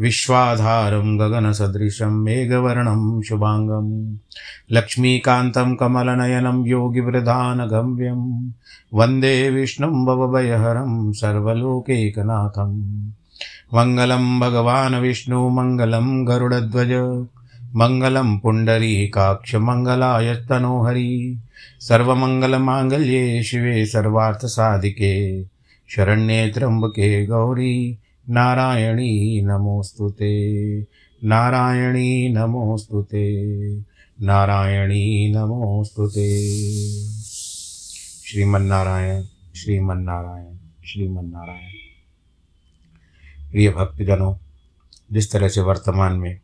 विश्वाधारं गगनसदृशं मेघवर्णं शुभाङ्गं, लक्ष्मीकान्तं कमलनयनं योगिवृधानगम्यं, वंदे विष्णुं भवभयहरं सर्वलोकैकनाथं, मङ्गलं भगवान् विष्णु, मङ्गलं गरुडध्वज, मङ्गलं पुण्डरीकाक्षमङ्गलाय तनोहरि सर्वमङ्गलमाङ्गल्ये शिवे सर्वार्थसाधिके शरण्ये त्र्यम्बके गौरी नारायणी नमोऽस्तु ते। नारायणी नमोऽस्तु ते। नारायणी नमोऽस्तु ते। श्रीमन्नारायण श्रीमन्नारायण श्रीमन्नारायण। प्रिय भक्तजनों, जिस तरह से वर्तमान में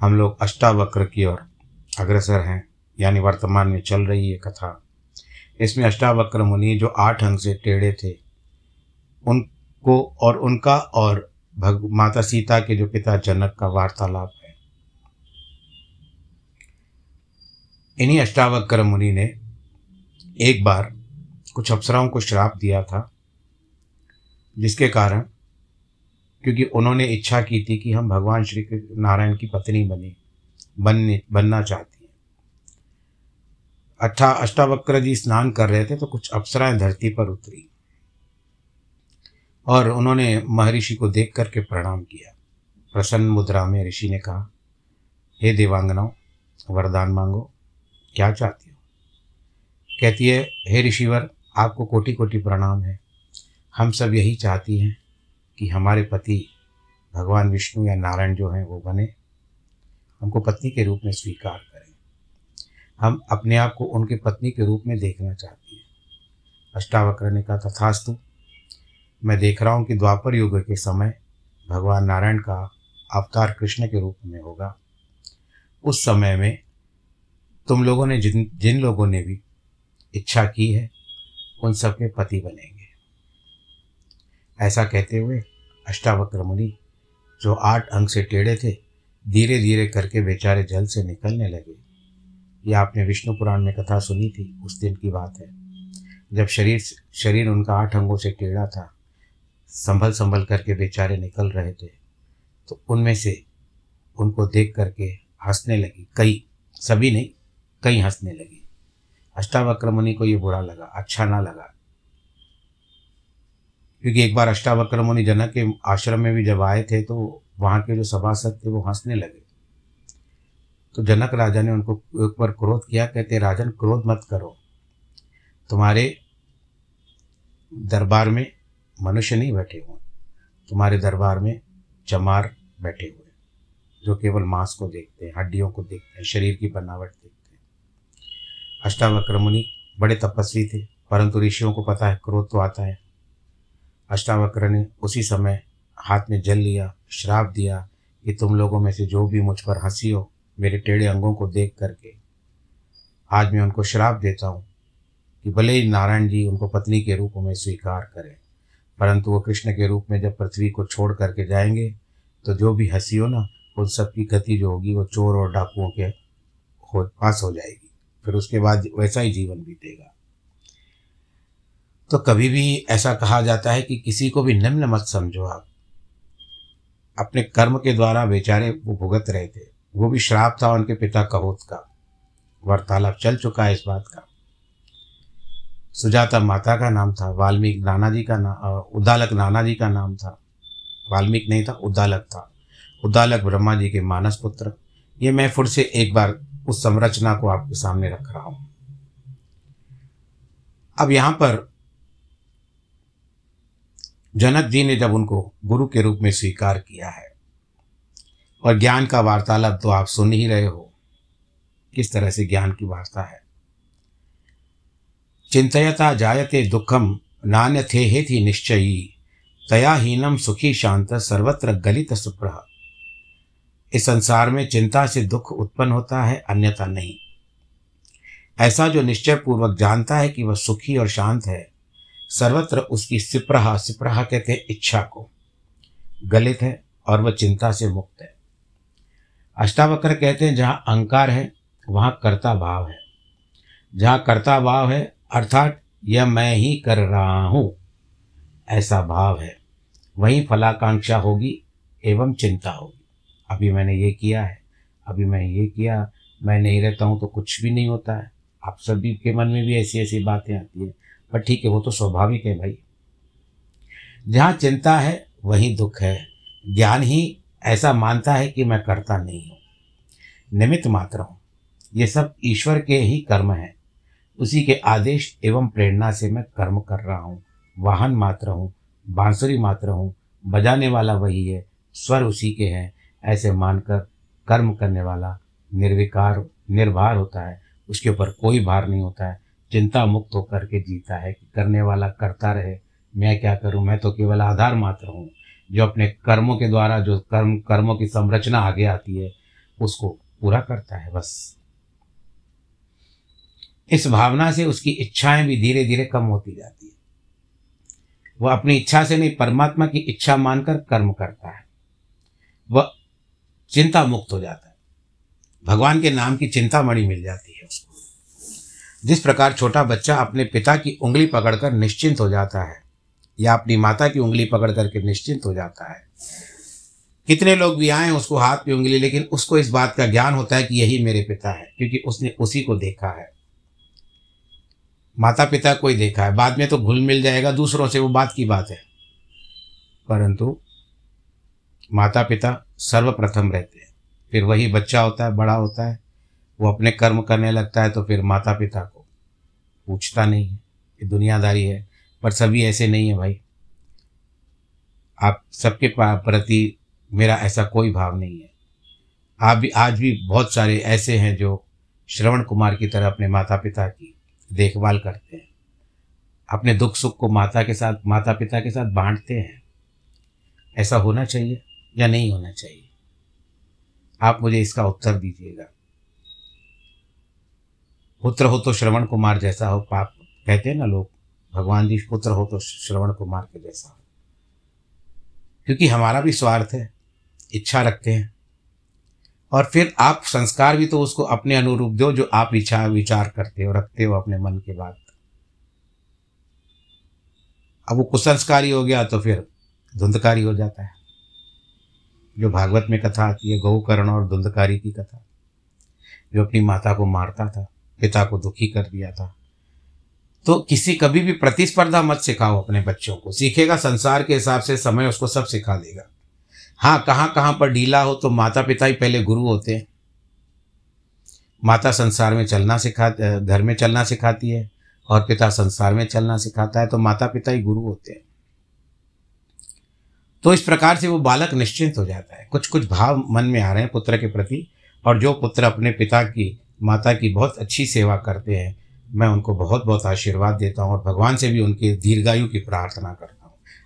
हम लोग अष्टावक्र की ओर अग्रसर हैं, यानी वर्तमान में चल रही है कथा, इसमें अष्टावक्र मुनि जो आठ अंग से टेढ़े थे उनको और उनका और भग, माता सीता के जो पिता जनक का वार्तालाप है। इन्हीं अष्टावक्र मुनि ने एक बार कुछ अप्सराओं को श्राप दिया था, जिसके कारण क्योंकि उन्होंने इच्छा की थी कि हम भगवान श्री नारायण की पत्नी बने, बनने, बनना चाहती हैं। अट्ठा अष्टावक्र जी स्नान कर रहे थे तो कुछ अप्सराएँ धरती पर उतरी। और उन्होंने महर्षि को देख करके प्रणाम किया। प्रसन्न मुद्रा में ऋषि ने कहा, हे देवांगनाओं, वरदान मांगो। क्या चाहती हो? कहती है, हे ऋषिवर, आपको कोटि कोटि प्रणाम है। हम सब यही चाहती हैं कि हमारे पति भगवान विष्णु या नारायण जो हैं वो बने। हमको पत्नी के रूप में स्वीकार करें। हम अपने आप को उनके पत्नी के रूप में देखना चाहते हैं। अष्टावक्र ने कहा, तथास्तु मैं देख रहा हूँ कि द्वापर युग के समय भगवान नारायण का अवतार कृष्ण के रूप में होगा। उस समय में तुम लोगों ने जिन जिन लोगों ने भी इच्छा की है, उन सबके पति बनेंगे। ऐसा कहते हुए अष्टावक्र मुनि जो आठ अंग से टेढ़े थे धीरे धीरे करके बेचारे जल से निकलने लगे। ये आपने विष्णु पुराण में कथा सुनी थी, उस दिन की बात है। जब शरीर शरीर उनका आठ अंगों से टेढ़ा था संभल संभल करके बेचारे निकल रहे थे। तो उनमें से उनको देख करके हंसने लगी। कई, सभी नहीं, कई हंसने लगी। अष्टावक्र मुनि को ये बुरा लगा अच्छा ना लगा। क्योंकि एक बार अष्टावक्र मुनि जनक के आश्रम में भी जब आए थे तो वहाँ के जो सभासद थे, वो हंसने लगे। तो जनक राजा ने उनको एक बार क्रोध किया, कहते, राजन, क्रोध मत करो। तुम्हारे दरबार में मनुष्य नहीं बैठे हुए, तुम्हारे दरबार में चमार बैठे हुए, जो केवल मांस को देखते हैं, हड्डियों को देखते हैं, शरीर की बनावट देखते हैं। अष्टावक्र मुनि बड़े तपस्वी थे, परंतु ऋषियों को पता है, क्रोध तो आता है। अष्टावक्र ने उसी समय हाथ में जल लिया, श्राप दिया कि तुम लोगों में से जो भी मुझ पर हँसी हो, मेरे टेढ़े अंगों को देख करके, आज मैं उनको श्राप देता हूँ कि भले ही नारायण जी उनको पत्नी के रूप में स्वीकार करें। परंतु वो कृष्ण के रूप में जब पृथ्वी को छोड़ करके जाएँगे तो जो भी हँसी हो ना, उन सब की गति जो होगी, वो चोर और डाकुओं के हो, पास हो जाएगी। फिर उसके बाद वैसा ही जीवन बीतेगा। तो कभी भी ऐसा कहा जाता है कि किसी को भी निम्न मत समझो आप। अपने कर्म के द्वारा बेचारे वो भुगत रहे थे। वो भी श्राप था उनके पिता कहोत का। वार्तालाप चल चुका है इस बात का। सुजाता माता का नाम था, वाल्मीकि नाना जी का नाम उदालक नाना जी का नाम था। वाल्मीकि नहीं था उदालक था। उदालक ब्रह्मा जी के मानस पुत्र। ये मैं फिर से एक बार उस संरचना को आपके सामने रख रहा हूँ। अब यहाँ पर जनक जी ने जब उनको गुरु के रूप में स्वीकार किया है और ज्ञान का वार्तालाप तो आप सुन ही रहे हो, किस तरह से ज्ञान की वार्ता है? चिंतयता जायते दुखम नान्य थे हे थी निश्चयी तयाहीनम सुखी शांत सर्वत्र गलित सुप्रह इस संसार में चिंता से दुख उत्पन्न होता है, अन्यथा नहीं। ऐसा जो निश्चय पूर्वक जानता है कि वह सुखी और शांत है, सर्वत्र उसकी सिप्रहा सिप्रहा कहते हैं इच्छा को। गलित है और वह चिंता से मुक्त है। अष्टावक्र कहते हैं, जहाँ अहंकार है, वहाँ कर्ता भाव है। जहाँ कर्ता भाव है अर्थात यह मैं ही कर रहा हूँ। ऐसा भाव है। वहीं फलाकांक्षा होगी एवं चिंता होगी। अभी मैंने ये किया है, अभी मैं ये किया, मैं नहीं रहता हूँ तो कुछ भी नहीं होता है। आप सभी के मन में भी ऐसी ऐसी बातें आती हैं। पर ठीक है, वो तो स्वाभाविक है भाई। जहाँ चिंता है, वहीं दुख है। ज्ञान ही ऐसा मानता है कि मैं करता नहीं हूँ। निमित्त मात्र हूँ। ये सब ईश्वर के ही कर्म हैं। उसी के आदेश एवं प्रेरणा से मैं कर्म कर रहा हूँ। वाहन मात्र हूँ, बांसुरी मात्र हूँ, बजाने वाला वही है, स्वर उसी के हैं, ऐसे मानकर कर्म करने वाला निर्विकार निर्भर होता है। उसके ऊपर कोई भार नहीं होता है। चिंता मुक्त होकर के जीता है कि करने वाला करता रहे। मैं क्या करूँ? मैं तो केवल आधार मात्र हूँ। जो अपने कर्मों के द्वारा, जो कर्म, कर्मों की संरचना आगे आती है, उसको पूरा करता है, बस। इस भावना से उसकी इच्छाएँ भी धीरे धीरे कम होती जाती है। वह अपनी इच्छा से नहीं, परमात्मा की इच्छा मानकर कर्म करता है। वह चिंता मुक्त हो जाता है। भगवान के नाम की चिंता मणि मिल जाती है उसको। जिस प्रकार छोटा बच्चा अपने पिता की उंगली पकड़कर निश्चिंत हो जाता है, या अपनी माता की उंगली पकड़ करके निश्चिंत हो जाता है, कितने लोग भी आए उसको हाथ की उंगली, लेकिन उसको इस बात का ज्ञान होता है कि यही मेरे पिता है, क्योंकि उसने उसी को देखा है। माता पिता को ही देखा है। बाद में तो घुल मिल जाएगा दूसरों से, वो बात की बात है। परंतु माता पिता सर्वप्रथम रहते हैं। फिर वही बच्चा होता है, बड़ा होता है, वो अपने कर्म करने लगता है तो फिर माता पिता को पूछता नहीं है ये दुनियादारी है, पर सभी ऐसे नहीं है भाई। आप सबके प्रति मेरा ऐसा कोई भाव नहीं है। आप भी, आज भी बहुत सारे ऐसे हैं जो श्रवण कुमार की तरह अपने माता पिता की देखभाल करते हैं। अपने दुख सुख को माता के साथ माता पिता के साथ बांटते हैं। ऐसा होना चाहिए या नहीं होना चाहिए? आप मुझे इसका उत्तर दीजिएगा। पुत्र हो तो श्रवण कुमार जैसा हो, पाप कहते हैं ना लोग, भगवान जी पुत्र हो तो श्रवण कुमार के जैसा हो। क्योंकि हमारा भी स्वार्थ है, इच्छा रखते हैं। और फिर आप संस्कार भी तो उसको अपने अनुरूप दो जो आप विचार विचार करते हो, रखते हो अपने मन के बाद। अब वो कुसंस्कारी हो गया तो फिर धुंधकारी हो जाता है। जो भागवत में कथा आती है गौकर्ण और धुंधकारी की कथा। जो अपनी माता को मारता था, पिता को दुखी कर दिया था। तो किसी कभी भी प्रतिस्पर्धा मत सिखाओ अपने बच्चों को। सीखेगा संसार के हिसाब से, समय उसको सब सिखा देगा। हाँ कहाँ कहाँ पर ढीला हो तो माता पिता ही पहले गुरु होते हैं। माता संसार में चलना सिखा, घर में चलना सिखाती है और पिता संसार में चलना सिखाता है तो माता पिता ही गुरु होते हैं। तो इस प्रकार से वो बालक निश्चिंत हो जाता है। कुछ कुछ भाव मन में आ रहे हैं पुत्र के प्रति, और जो पुत्र अपने पिता की, माता की बहुत अच्छी सेवा करते हैं, मैं उनको बहुत बहुत आशीर्वाद देता हूँ और भगवान से भी उनके दीर्घायु की प्रार्थना करता हूँ।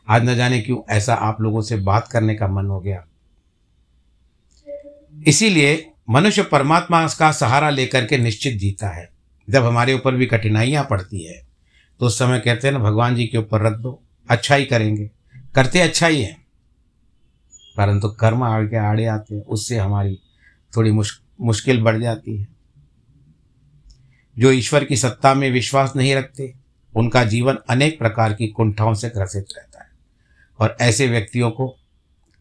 आज न जाने क्यों ऐसा आप लोगों से बात करने का मन हो गया? इसीलिए मनुष्य परमात्मा का सहारा लेकर के निश्चित जीता है। जब हमारे ऊपर भी कठिनाइयाँ पड़ती है तो उस समय कहते हैं ना भगवान जी के ऊपर रख दो अच्छा ही करेंगे। करते अच्छा ही है। परंतु कर्म आगे आड़े आते हैं उससे हमारी थोड़ी मुश्क, मुश्किल बढ़ जाती है। जो ईश्वर की सत्ता में विश्वास नहीं रखते उनका जीवन अनेक प्रकार की कुंठाओं से ग्रसित रहता है। और ऐसे व्यक्तियों को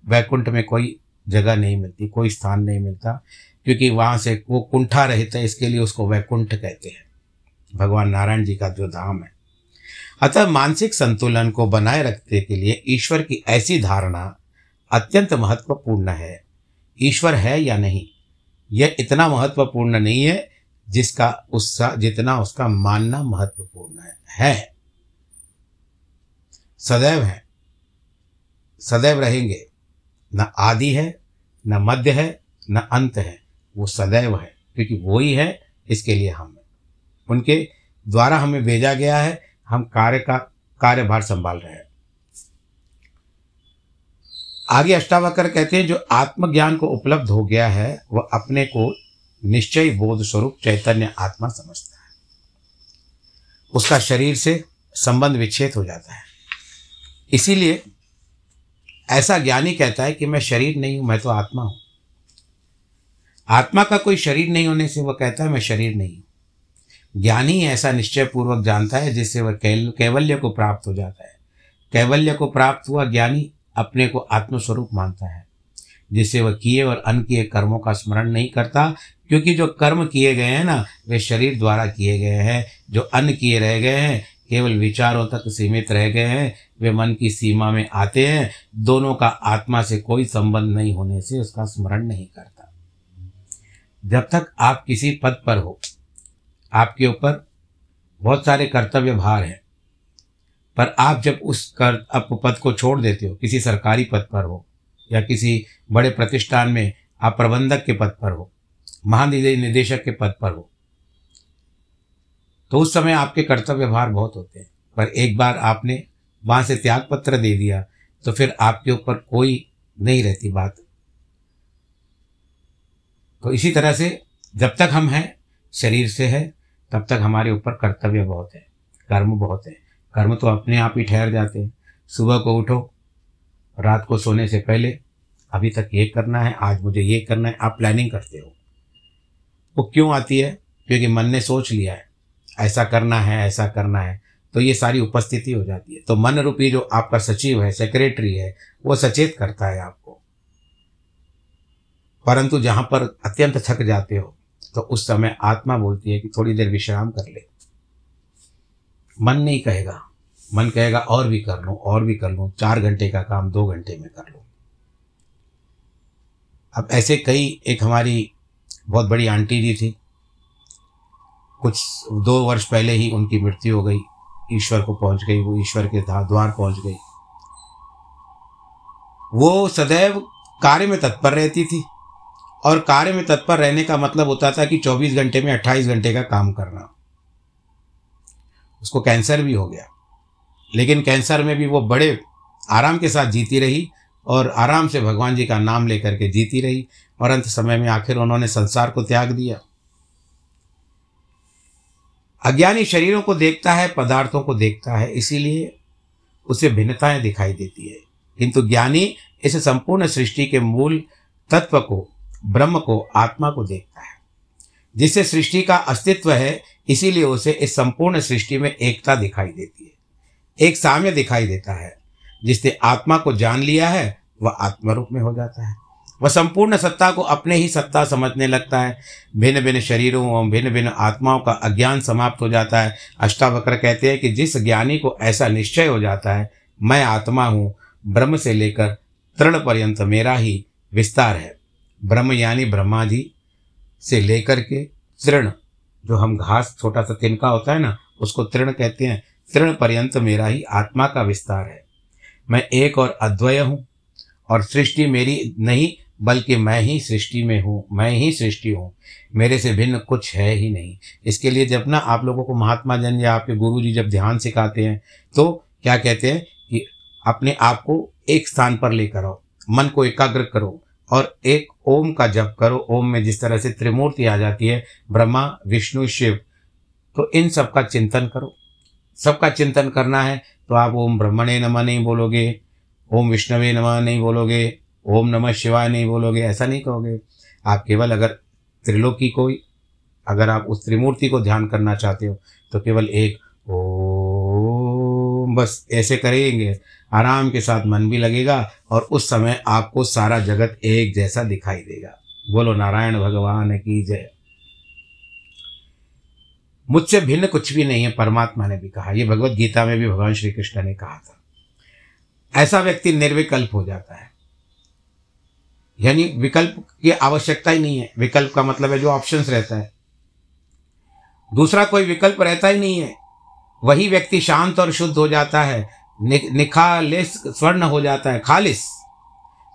वैकुंठ में कोई जगह नहीं मिलती, कोई स्थान नहीं मिलता, क्योंकि वहाँ से वो कुंठा रहता है, इसके लिए उसको वैकुंठ कहते हैं। भगवान नारायण जी का जो धाम है। अतः मानसिक संतुलन को बनाए रखने के लिए ईश्वर की ऐसी धारणा अत्यंत महत्वपूर्ण है। ईश्वर है या नहीं? यह इतना महत्वपूर्ण नहीं है जिसका उसका, जितना उसका मानना महत्वपूर्ण है। है। सदैव है। सदैव रहेंगे। न आदि है, न मध्य है, न अंत है। वो सदैव है, क्योंकि वो ही है, इसके लिए हम उनके द्वारा हमें भेजा गया है, हम कार्य का, कार्यभार संभाल रहे हैं। आगे अष्टावकर कहते हैं, जो आत्मज्ञान को उपलब्ध हो गया है, वह अपने को निश्चय बोध स्वरूप चैतन्य आत्मा समझता है। उसका शरीर से संबंध विच्छेद हो जाता है। इसीलिए ऐसा ज्ञानी कहता है कि मैं शरीर नहीं हूँ, मैं तो आत्मा हूँ। आत्मा का कोई शरीर नहीं होने से वह कहता है, मैं शरीर नहीं हूँ। ज्ञानी ऐसा निश्चय पूर्वक जानता है, जिससे वह कैवल्य को प्राप्त हो जाता है। कैवल्य को प्राप्त हुआ ज्ञानी अपने को आत्मस्वरूप मानता है, जिससे वह किए और अन किए कर्मों का स्मरण नहीं करता, क्योंकि जो कर्म किए गए हैं ना, वे शरीर द्वारा किए गए हैं, जो अन्न किए रह गए हैं, केवल विचारों तक सीमित रह गए हैं वे मन की सीमा में आते हैं, दोनों का आत्मा से कोई संबंध नहीं होने से उसका स्मरण नहीं करता। जब तक आप किसी पद पर हो, आपके ऊपर बहुत सारे कर्तव्य भार हैं, पर आप जब उस कर आप पद को छोड़ देते हो, किसी सरकारी पद पर हो, या किसी बड़े प्रतिष्ठान में आप प्रबंधक के पद पर हो महानिदेशक के पद पर हो तो उस समय आपके कर्तव्य भार बहुत होते हैं। पर एक बार आपने वहाँ से त्याग पत्र दे दिया तो फिर आपके ऊपर कोई नहीं रहती बात। तो इसी तरह से जब तक हम हैं, शरीर से है, तब तक हमारे ऊपर कर्तव्य बहुत है, कर्म बहुत है। कर्म तो अपने आप ही ठहर जाते हैं। सुबह को उठो, रात को सोने से पहले, अभी तक ये करना है, आज मुझे ये करना है, आप प्लानिंग करते हो। वो क्यों आती है? क्योंकि मन ने सोच लिया है, ऐसा करना है, ऐसा करना है। तो ये सारी उपस्थिति हो जाती है। तो मन रूपी जो आपका सचिव है सेक्रेटरी है, वो सचेत करता है आपको। परंतु जहाँ पर अत्यंत थक जाते हो तो उस समय आत्मा बोलती है कि थोड़ी देर विश्राम कर ले। मन नहीं कहेगा। मन कहेगा, और भी कर लूँ, और भी कर लूँ, चार घंटे का काम दो घंटे में कर लूँ। अब ऐसे कई, एक हमारी बहुत बड़ी आंटी जी थी। कुछ, दो वर्ष पहले ही उनकी मृत्यु हो गई। ईश्वर को पहुँच गई, वो ईश्वर के द्वार पहुँच गई। वो सदैव कार्य में तत्पर रहती थी और कार्य में तत्पर रहने का मतलब होता था कि 24 घंटे में 28 घंटे का काम करना। उसको कैंसर भी हो गया, लेकिन कैंसर में भी वो बड़े आराम के साथ जीती रही और आराम से भगवान जी का नाम लेकर के जीती रही और अंत समय में आखिर उन्होंने संसार को त्याग दिया। अज्ञानी शरीरों को देखता है, पदार्थों को देखता है, इसीलिए उसे भिन्नताएँ दिखाई देती है। किंतु ज्ञानी इस संपूर्ण सृष्टि के मूल तत्व को, ब्रह्म को, आत्मा को देखता है। जिससे सृष्टि का अस्तित्व है, इसीलिए उसे इस संपूर्ण सृष्टि में एकता दिखाई देती है। एक साम्य दिखाई देता है, जिसने आत्मा को जान लिया है, वह आत्मरूप में हो जाता है। वह संपूर्ण सत्ता को अपने ही सत्ता समझने लगता है। भिन्न भिन्न शरीरों एवं भिन्न भिन्न आत्माओं का अज्ञान समाप्त हो जाता है। अष्टावक्र कहते हैं कि जिस ज्ञानी को ऐसा निश्चय हो जाता है, मैं आत्मा हूँ, ब्रह्म से लेकर तृण पर्यंत मेरा ही विस्तार है। ब्रह्म यानी ब्रह्मा जी से लेकर के तृण, जो हम घास छोटा सा तिनका होता है ना, उसको तृण कहते हैं। तृण पर्यंत मेरा ही आत्मा का विस्तार है। मैं एक और अद्वय हूँ और सृष्टि मेरी नहीं बल्कि मैं ही सृष्टि में हूँ, मैं ही सृष्टि हूँ। मेरे से भिन्न कुछ है ही नहीं। इसके लिए जब ना आप लोगों को महात्मा जन या आपके गुरु जी जब ध्यान सिखाते हैं तो क्या कहते हैं कि अपने आप को एक स्थान पर लेकर आओ। मन को एकाग्र करो और एक ओम का जप करो। ओम में जिस तरह से त्रिमूर्ति आ जाती है, ब्रह्मा, विष्णु, शिव तो इन सब का चिंतन करो। सबका चिंतन करना है तो आप ओम ब्रह्मणे नमः नहीं बोलोगे, ओम विष्णवे नमः नहीं बोलोगे ओम नमः शिवाय, नहीं बोलोगे, ऐसा नहीं कहोगे। आप केवल अगर त्रिलोकी को, अगर आप उस त्रिमूर्ति को ध्यान करना चाहते हो तो केवल एक ओ बस ऐसे करेंगे। आराम के साथ मन भी लगेगा और उस समय आपको सारा जगत एक जैसा दिखाई देगा। बोलो, नारायण भगवान की जय। मुझसे भिन्न कुछ भी नहीं है, परमात्मा ने भी कहा। यह भगवत गीता में भी भगवान श्री कृष्ण ने कहा था। ऐसा व्यक्ति निर्विकल्प हो जाता है। यानी विकल्प की आवश्यकता ही नहीं है। विकल्प का मतलब है जो ऑप्शंस रहता है। दूसरा, कोई विकल्प रहता ही नहीं है। वही व्यक्ति शांत और शुद्ध हो जाता है। निखालिस स्वर्ण हो जाता है। खालिस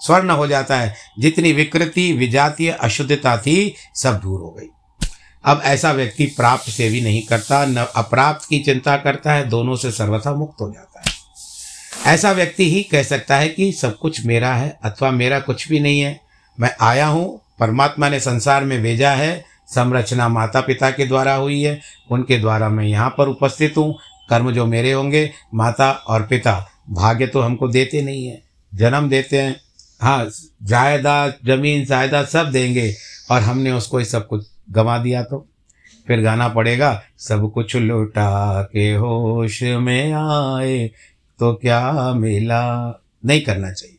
स्वर्ण हो जाता है। जितनी विकृति, विजातीय अशुद्धता थी, सब दूर हो गई। अब ऐसा व्यक्ति प्राप्त से भी नहीं करता, न अप्राप्त की चिंता करता है, दोनों से सर्वथा मुक्त हो जाता है। ऐसा व्यक्ति ही कह सकता है कि सब कुछ मेरा है अथवा मेरा कुछ भी नहीं है। मैं आया हूँ, परमात्मा ने संसार में भेजा है, संरचना माता पिता के द्वारा हुई है, उनके द्वारा मैं यहाँ पर उपस्थित हूँ, कर्म जो मेरे होंगे, माता और पिता, भाग्य तो हमको देते नहीं है, जन्म देते हैं। हाँ जायदाद, ज़मीन, जायदाद सब देंगे, और हमने उसको ही सब कुछ गंवा दिया तो। फिर गाना पड़ेगा, सब कुछ लुटा के होश में आए तो क्या मिला नहीं करना चाहिए?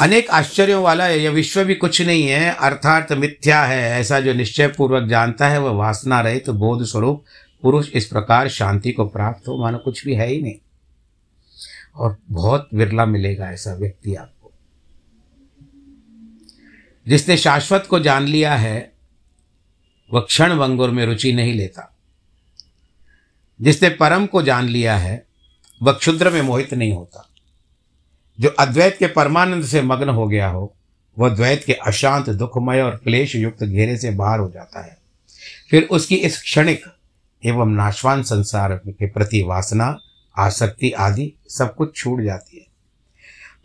अनेक आश्चर्यों वाला है, यह विश्व भी कुछ नहीं है, अर्थात मिथ्या है, ऐसा जो निश्चय पूर्वक जानता है, वह वासना रहे तो बोध स्वरूप पुरुष इस प्रकार शांति को प्राप्त हो, मानो कुछ भी है ही नहीं। और बहुत विरला मिलेगा ऐसा व्यक्ति आपको। जिसने शाश्वत को जान लिया है, वह क्षण वंगुर में रुचि नहीं लेता। जिसने परम को जान लिया है, वह क्षुद्र में मोहित नहीं होता। जो अद्वैत के परमानंद से मग्न हो गया हो, वह द्वैत के अशांत, दुखमय और क्लेश युक्त घेरे से बाहर हो जाता है। फिर उसकी इस क्षणिक एवं नाशवान संसार के प्रति वासना, आसक्ति आदि सब कुछ छूट जाती है।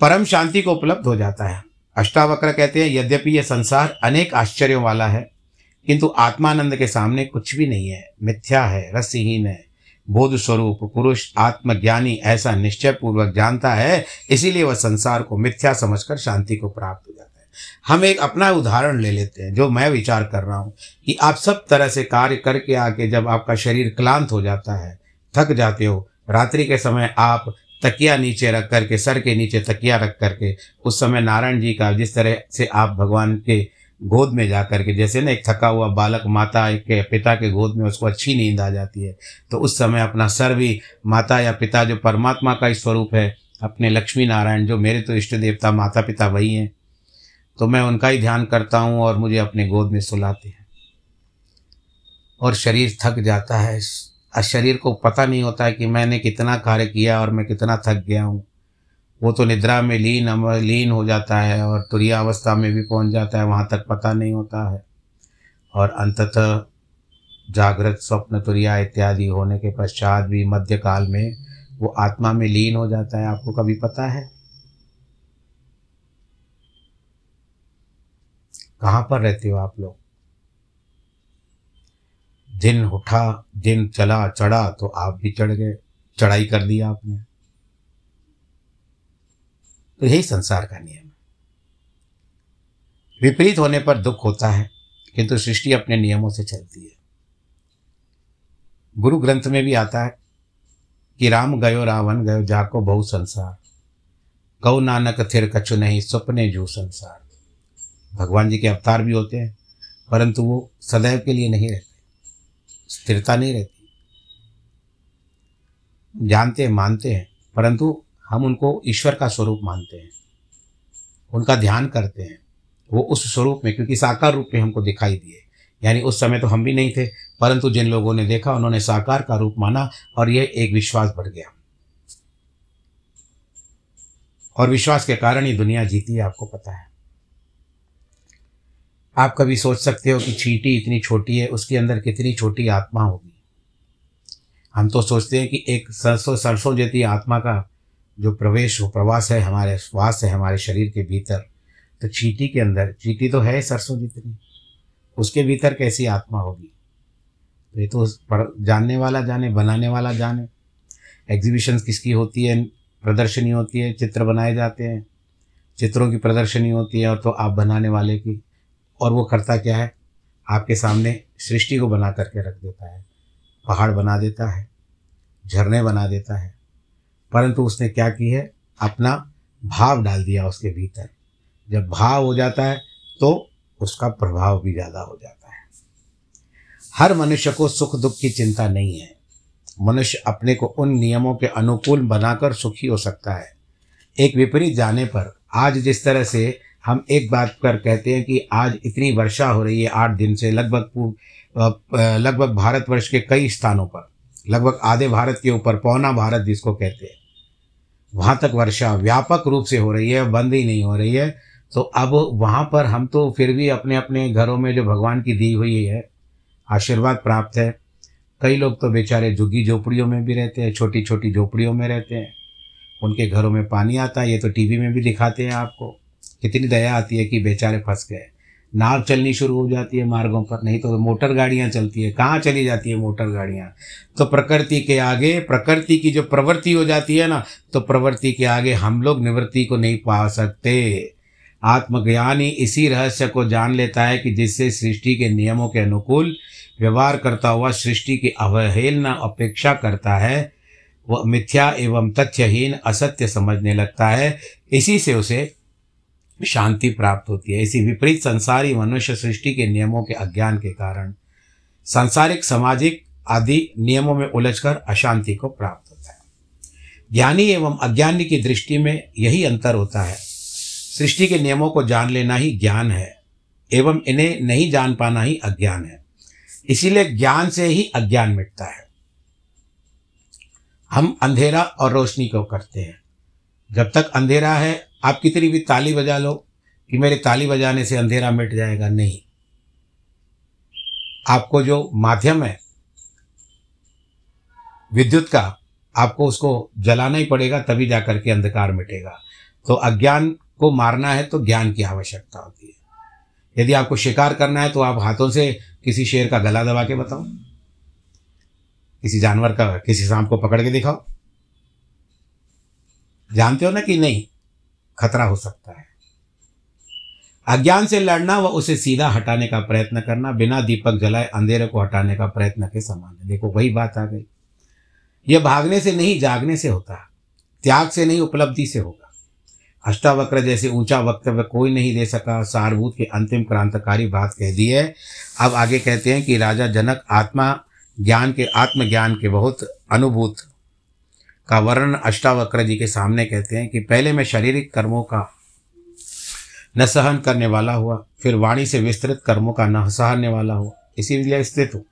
परम शांति को उपलब्ध हो जाता है। अष्टावक्र कहते हैं, यद्यपि यह संसार अनेक आश्चर्यों वाला है, किंतु आत्मानंद के सामने कुछ भी नहीं है। मिथ्या है, रसहीन है बोध स्वरूप पुरुष आत्मज्ञानी ऐसा निश्चय पूर्वक जानता है, इसीलिए वह संसार को मिथ्या समझकर शांति को प्राप्त हो जाता है। हम एक अपना उदाहरण ले लेते हैं, जो मैं विचार कर रहा हूँ कि आप सब तरह से कार्य करके आके जब आपका शरीर क्लांत हो जाता है, थक जाते हो, रात्रि के समय आप तकिया नीचे रख करके, सर के नीचे तकिया रख करके, उस समय नारायण जी का जिस तरह से आप भगवान के गोद में जा कर के, जैसे ना एक थका हुआ बालक माता के पिता के गोद में उसको अच्छी नींद आ जाती है तो उस समय अपना सर भी माता या पिता जो परमात्मा का ही स्वरूप है, अपने लक्ष्मी नारायण जो मेरे तो इष्ट देवता माता पिता वही हैं तो मैं उनका ही ध्यान करता हूँ और मुझे अपने गोद में सुलाते हैं। और शरीर थक जाता है शरीर को पता नहीं होता है कि मैंने कितना कार्य किया और मैं कितना थक गया हूँ। वो तो निद्रा में लीन लीन हो जाता है और तुरिया अवस्था में भी पहुँच जाता है, वहाँ तक पता नहीं होता है। और अंततः जागृत स्वप्न, तुरिया इत्यादि होने के पश्चात भी मध्यकाल में वो आत्मा में लीन हो जाता है। आपको कभी पता है? कहाँ पर रहते हो आप लोग? दिन उठा, दिन चला, चढ़ा तो आप भी चढ़ गए। चढ़ाई कर दिया आपने। तो यही संसार का नियम है। विपरीत होने पर दुख होता है, किंतु सृष्टि अपने नियमों से चलती है। गुरु ग्रंथ में भी आता है कि राम गयो, रावण गयो, जाको बहु संसार। गौ नानक थिर कछु नहीं सपने जू संसार। भगवान जी के अवतार भी होते हैं, परंतु वो सदैव के लिए नहीं रहते, स्थिरता नहीं रहती। जानते हैं, मानते हैं, परंतु हम उनको ईश्वर का स्वरूप मानते हैं। उनका ध्यान करते हैं। वो उस स्वरूप में, क्योंकि साकार रूप में हमको दिखाई दिए। यानी उस समय तो हम भी नहीं थे, परंतु जिन लोगों ने देखा, उन्होंने साकार का रूप माना और यह एक विश्वास बढ़ गया। और विश्वास के कारण ही दुनिया जीती है, आपको पता है। आप कभी सोच सकते हो कि चींटी इतनी छोटी है, उसके अंदर कितनी छोटी आत्मा होगी। हम तो सोचते हैं कि एक सरसों सरसों जैसी आत्मा का जो प्रवेश वो प्रवास है हमारे, श्वास है हमारे शरीर के भीतर तो चीटी के अंदर, चीटी तो है सरसों जितनी, उसके भीतर कैसी आत्मा होगी? तो ये तो पर जानने वाला जाने, बनाने वाला जाने। एग्जीबिशन किसकी होती है? प्रदर्शनी होती है, चित्र बनाए जाते हैं। चित्रों की प्रदर्शनी होती है, और तो आप बनाने वाले की। और वो करता क्या है? आपके सामने सृष्टि को बना करके रख देता है। पहाड़ बना देता है, झरने बना देता है। परंतु उसने क्या की है? अपना भाव डाल दिया उसके भीतर। जब भाव हो जाता है तो उसका प्रभाव भी ज़्यादा हो जाता है। हर मनुष्य को सुख दुख की चिंता नहीं है। मनुष्य अपने को उन नियमों के अनुकूल बनाकर सुखी हो सकता है। एक विपरीत जाने पर आज जिस तरह से हम एक बात कर कहते हैं कि आज इतनी वर्षा हो रही है, आठ दिन से लगभग लगभग भारतवर्ष के कई स्थानों पर, लगभग आधे भारत के ऊपर, पौना भारत जिसको कहते हैं। वहाँ तक वर्षा व्यापक रूप से हो रही है, बंद ही नहीं हो रही है। तो अब वहाँ पर हम तो फिर भी अपने अपने घरों में जो भगवान की दी हुई है, आशीर्वाद प्राप्त है। कई लोग तो बेचारे झुग्गी झोपड़ियों में भी रहते हैं छोटी छोटी झोपड़ियों में रहते हैं। उनके घरों में पानी आता है, ये तो टीवी में भी दिखाते हैं आपको। कितनी दया आती है कि बेचारे फंस गए। नाव चलनी शुरू हो जाती है मार्गों पर, नहीं तो मोटर गाड़ियाँ चलती है। कहाँ चली जाती है मोटर गाड़ियाँ? तो प्रकृति के आगे, प्रकृति की जो प्रवृत्ति हो जाती है ना तो प्रवृत्ति के आगे हम लोग निवृत्ति को नहीं पा सकते। आत्मज्ञान ही इसी रहस्य को जान लेता है कि जिससे सृष्टि के नियमों के अनुकूल व्यवहार करता हुआ सृष्टि की अवहेलना, अपेक्षा करता है, वह मिथ्या एवं तथ्यहीन असत्य समझने लगता है। इसी से उसे शांति प्राप्त होती है। इसी विपरीत संसारी मनुष्य सृष्टि के नियमों के अज्ञान के कारण सांसारिक, सामाजिक आदि नियमों में उलझकर अशांति को प्राप्त होता है। ज्ञानी एवं अज्ञानी की दृष्टि में यही अंतर होता है। सृष्टि के नियमों को जान लेना ही ज्ञान है एवं इन्हें नहीं जान पाना ही अज्ञान है। इसीलिए ज्ञान से ही अज्ञान मिटता है। हम अंधेरा और रोशनी को करते हैं। जब तक अंधेरा है आप कितनी भी ताली बजा लो कि मेरे ताली बजाने से अंधेरा मिट जाएगा, नहीं। आपको जो माध्यम है, विद्युत का, आपको उसको जलाना ही पड़ेगा, तभी जाकर के अंधकार मिटेगा। तो अज्ञान को मारना है तो ज्ञान की आवश्यकता होती है। यदि आपको शिकार करना है तो आप हाथों से किसी शेर का गला दबा के बताओ। किसी जानवर का, किसी सांप को पकड़ के दिखाओ। जानते हो ना कि नहीं? खतरा हो सकता है। अज्ञान से लड़ना व उसे सीधा हटाने का प्रयत्न करना, बिना दीपक जलाए अंधेरे को हटाने का प्रयत्न के समान है। देखो, वही बात आ गई। यह भागने से नहीं, जागने से होता त्याग से नहीं, उपलब्धि से होगा। अष्टावक्र जैसे ऊँचा वक्तव्य कोई नहीं दे सका, सारभूत की अंतिम क्रांतकारी बात कह दी है। अब आगे कहते हैं कि राजा जनक आत्मा ज्ञान के, आत्मज्ञान के बहुत अनुभूत का वर्णन अष्टावक्र जी के सामने कहते हैं कि पहले मैं शारीरिक कर्मों का न सहन करने वाला हुआ, फिर वाणी से विस्तृत कर्मों का न सहने वाला हुआ। इसीलिए स्थित हूँ।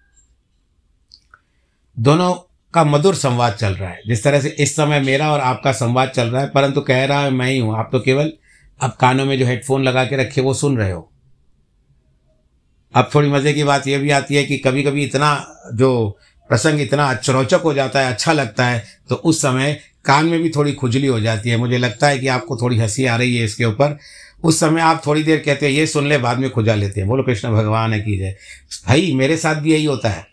दोनों का मधुर संवाद चल रहा है। जिस तरह से इस समय मेरा और आपका संवाद चल रहा है, परंतु कह रहा है मैं ही हूँ। आप तो केवल अब कानों में जो हेडफोन लगा के रखे, वो सुन रहे हो। अब थोड़ी मज़े की बात यह भी आती है कि कभी कभी इतना जो प्रसंग इतना अचरोचक हो जाता है अच्छा लगता है तो उस समय कान में भी थोड़ी खुजली हो जाती है। मुझे लगता है कि आपको थोड़ी हँसी आ रही है इसके ऊपर। उस समय आप थोड़ी देर कहते हैं, ये सुन ले, बाद में खुजा लेते हैं। बोलो, कृष्ण भगवान है की जय भाई, मेरे साथ भी यही होता है।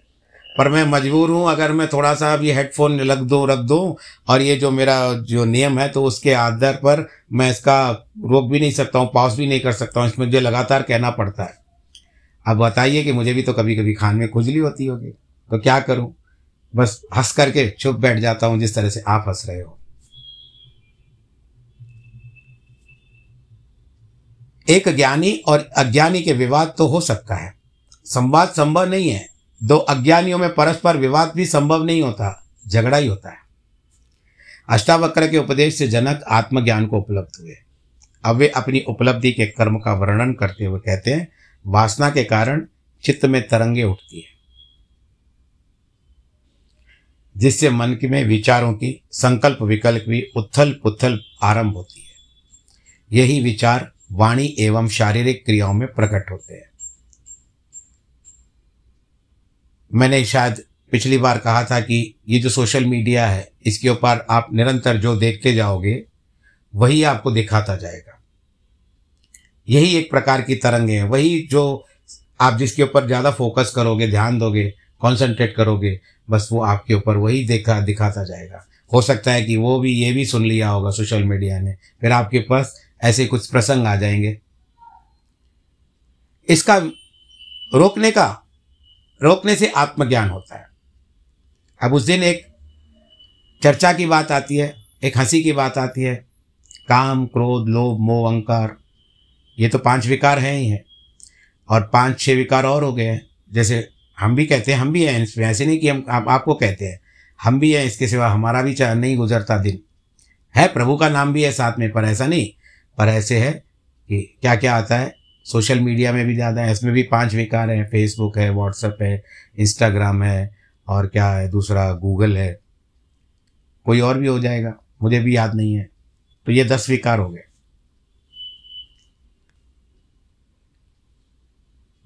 पर मैं मजबूर हूँ, अगर मैं थोड़ा सा अब ये हेडफोन लग दो, रख दूँ, और ये जो मेरा जो नियम है तो उसके आधार पर मैं इसका रोक भी नहीं सकता हूँ पॉज भी नहीं कर सकता हूँ। इसमें मुझे लगातार कहना पड़ता है। अब बताइए कि मुझे भी तो कभी कभी खान में खुजली होती होगी। तो क्या करूँ? बस हंस करके चुप बैठ जाता हूँ जिस तरह से आप हंस रहे हो। एक ज्ञानी और अज्ञानी के विवाद तो हो सकता है। संवाद संभव नहीं है। दो अज्ञानियों में परस्पर विवाद भी संभव नहीं होता। झगड़ा ही होता है। अष्टावक्र के उपदेश से जनक आत्मज्ञान को उपलब्ध हुए। अब वे अपनी उपलब्धि के कर्म का वर्णन करते हुए कहते हैं, वासना के कारण चित्त में तरंगे उठती है। जिससे मन के में विचारों की, संकल्प विकल्प भी उथल पुथल आरंभ होती है। यही विचार वाणी एवं शारीरिक क्रियाओं में प्रकट होते हैं। मैंने शायद पिछली बार कहा था कि ये जो सोशल मीडिया है, इसके ऊपर आप निरंतर जो देखते जाओगे, वही आपको दिखाता जाएगा। यही एक प्रकार की तरंगे हैं। वही जो आप जिसके ऊपर ज़्यादा फोकस करोगे, ध्यान दोगे कॉन्सेंट्रेट करोगे, बस वो आपके ऊपर वही देखा, दिखाता जाएगा। हो सकता है कि वो भी ये भी सुन लिया होगा सोशल मीडिया ने, फिर आपके पास ऐसे कुछ प्रसंग आ जाएँगे। इसका रोकने का, रोकने से आत्मज्ञान होता है। अब उस दिन एक चर्चा की बात आती है, एक हँसी की बात आती है। काम, क्रोध, लोभ, मोह, अहंकार, ये तो पाँच विकार हैं ही हैं, और पाँच, छह विकार और हो गए हैं। जैसे हम भी कहते हैं हम भी हैं ऐसे नहीं कि हम आप, आपको कहते हैं। हम भी हैं इसके सिवा हमारा भी नहीं गुजरता दिन। है प्रभु का नाम भी है साथ में पर ऐसा नहीं। पर ऐसे है कि क्या क्या आता है? सोशल मीडिया में भी ज़्यादा है इसमें भी पाँच विकार हैं फेसबुक है व्हाट्सएप है इंस्टाग्राम है और क्या है दूसरा गूगल है। कोई और भी हो जाएगा मुझे भी याद नहीं है। तो ये दस विकार हो गए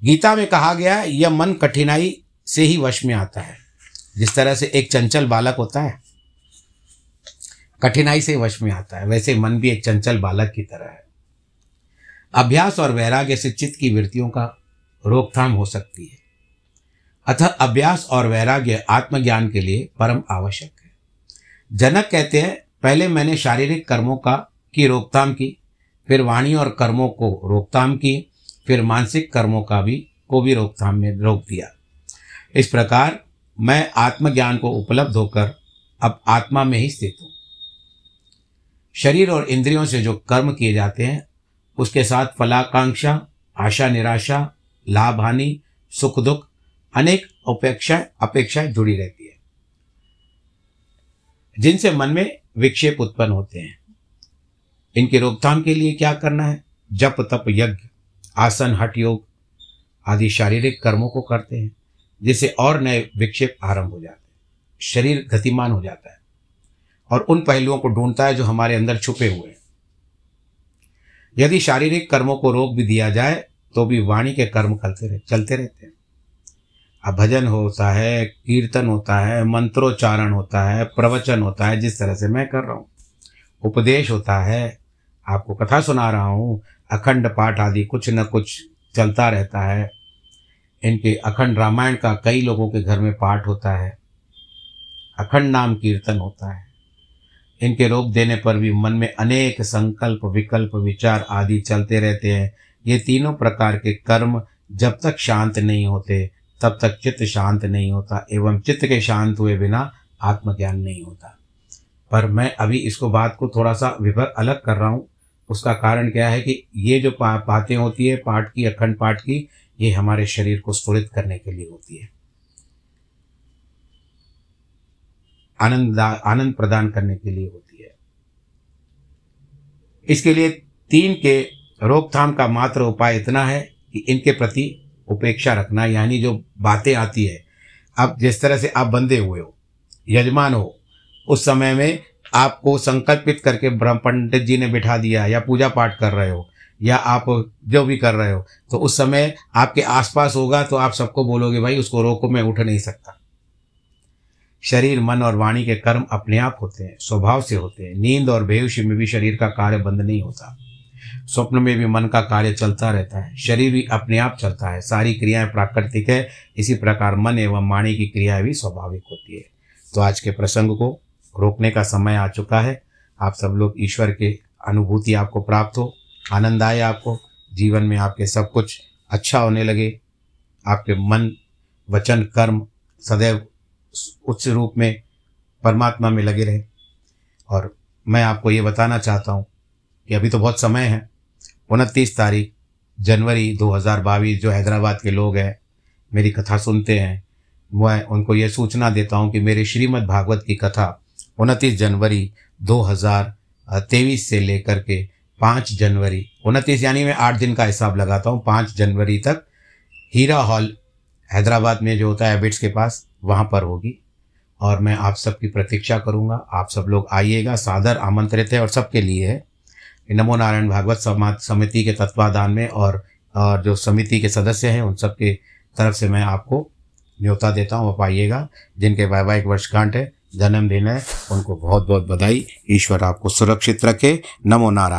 गीता में कहा गया है, यह मन कठिनाई से ही वश में आता है। जिस तरह से एक चंचल बालक होता है, कठिनाई से वश में आता है, वैसे मन भी एक चंचल बालक की तरह है। अभ्यास और वैराग्य से चित्त की वृत्तियों का रोकथाम हो सकती है। अतः अभ्यास और वैराग्य आत्मज्ञान के लिए परम आवश्यक है। जनक कहते हैं, पहले मैंने शारीरिक कर्मों का की रोकथाम की, फिर वाणी और कर्मों को रोकथाम की फिर मानसिक कर्मों का भी, को भी रोकथाम में रोक दिया। इस प्रकार मैं आत्मज्ञान को उपलब्ध होकर अब आत्मा में ही स्थित हूँ। शरीर और इंद्रियों से जो कर्म किए जाते हैं, उसके साथ फलाकांक्षा, आशा निराशा लाभ हानि सुख दुख, अनेक अपेक्षा अपेक्षाएँ जुड़ी रहती है, जिनसे मन में विक्षेप उत्पन्न होते हैं। इनकी रोकथाम के लिए क्या करना है? जप, तप, यज्ञ। आसन हट योग आदि शारीरिक कर्मों को करते हैं, जिससे और नए विक्षेप आरंभ हो जाते हैं। शरीर गतिमान हो जाता है और उन पहलुओं को ढूंढता है जो हमारे अंदर छुपे हुए हैं। यदि शारीरिक कर्मों को रोक भी दिया जाए तो भी वाणी के कर्म चलते रहे, चलते रहते हैं। अब भजन होता है, कीर्तन होता है, मंत्रोच्चारण होता है, प्रवचन होता है, जिस तरह से मैं कर रहा हूँ। उपदेश होता है, आपको कथा सुना रहा हूँ अखंड पाठ आदि कुछ न कुछ चलता रहता है। इनके अखंड रामायण का कई लोगों के घर में पाठ होता है। अखंड नाम कीर्तन होता है। इनके रोक देने पर भी मन में अनेक संकल्प, विकल्प, विचार आदि चलते रहते हैं। ये तीनों प्रकार के कर्म जब तक शांत नहीं होते, तब तक चित्त शांत नहीं होता एवं चित्त के शांत हुए बिना आत्मज्ञान नहीं होता। पर मैं अभी इसको बात को थोड़ा सा विभर अलग कर रहा हूँ। उसका कारण क्या है कि ये जो पा, बातें होती है पाठ की अखंड पाठ की ये हमारे शरीर को स्फुरित करने के लिए होती है। आनंद आनंद प्रदान करने के लिए होती है। इसके लिए तीन के रोकथाम का मात्र उपाय इतना है कि इनके प्रति उपेक्षा रखना यानी जो बातें आती है अब जिस तरह से आप बंधे हुए हो यजमान हो उस समय में आपको संकल्पित करके ब्रह्म पंडित जी ने बिठा दिया या पूजा पाठ कर रहे हो, या आप जो भी कर रहे हो तो उस समय आपके आसपास होगा तो आप सबको बोलोगे, भाई, उसको रोको, मैं उठ नहीं सकता। शरीर, मन और वाणी के कर्म अपने आप होते हैं, स्वभाव से होते हैं। नींद और बेहोशी में भी शरीर का कार्य बंद नहीं होता। स्वप्न में भी मन का कार्य चलता रहता है, शरीर भी अपने आप चलता है। सारी क्रियाएँ प्राकृतिक है, इसी प्रकार मन एवं वाणी की क्रियाएँ भी स्वाभाविक होती है। तो आज के प्रसंग को रोकने का समय आ चुका है। आप सब लोग ईश्वर के अनुभूति आपको प्राप्त हो, आनंद आए आपको, जीवन में आपके सब कुछ अच्छा होने लगे। आपके मन, वचन, कर्म सदैव उच्च रूप में परमात्मा में लगे रहे। और मैं आपको ये बताना चाहता हूँ कि अभी तो बहुत समय है। उनतीस तारीख, जनवरी 2022 जो हैदराबाद के लोग हैं, मेरी कथा सुनते हैं। मैं उनको ये सूचना देता हूँ कि मेरे श्रीमद् भागवत की कथा उनतीस जनवरी 2023 से लेकर के पाँच जनवरी, उनतीस यानी मैं आठ दिन का हिसाब लगाता हूँ, पाँच जनवरी तक हीरा हॉल हैदराबाद में जो होता है एबिट्स के पास, वहाँ पर होगी। और मैं आप सबकी प्रतीक्षा करूँगा, आप सब लोग आइएगा, सादर आमंत्रित है और सबके लिए है। नमो नारायण भागवत समाज समिति के तत्वाधान में और और जो समिति के सदस्य हैं, उन सब के तरफ़ से मैं आपको न्योता देता हूँ, आप आइएगा, जिनके वैवाहिक वर्षगांठ है। जन्मदिन है। उनको बहुत बहुत बधाई। ईश्वर आपको सुरक्षित रखे। नमो नारायण।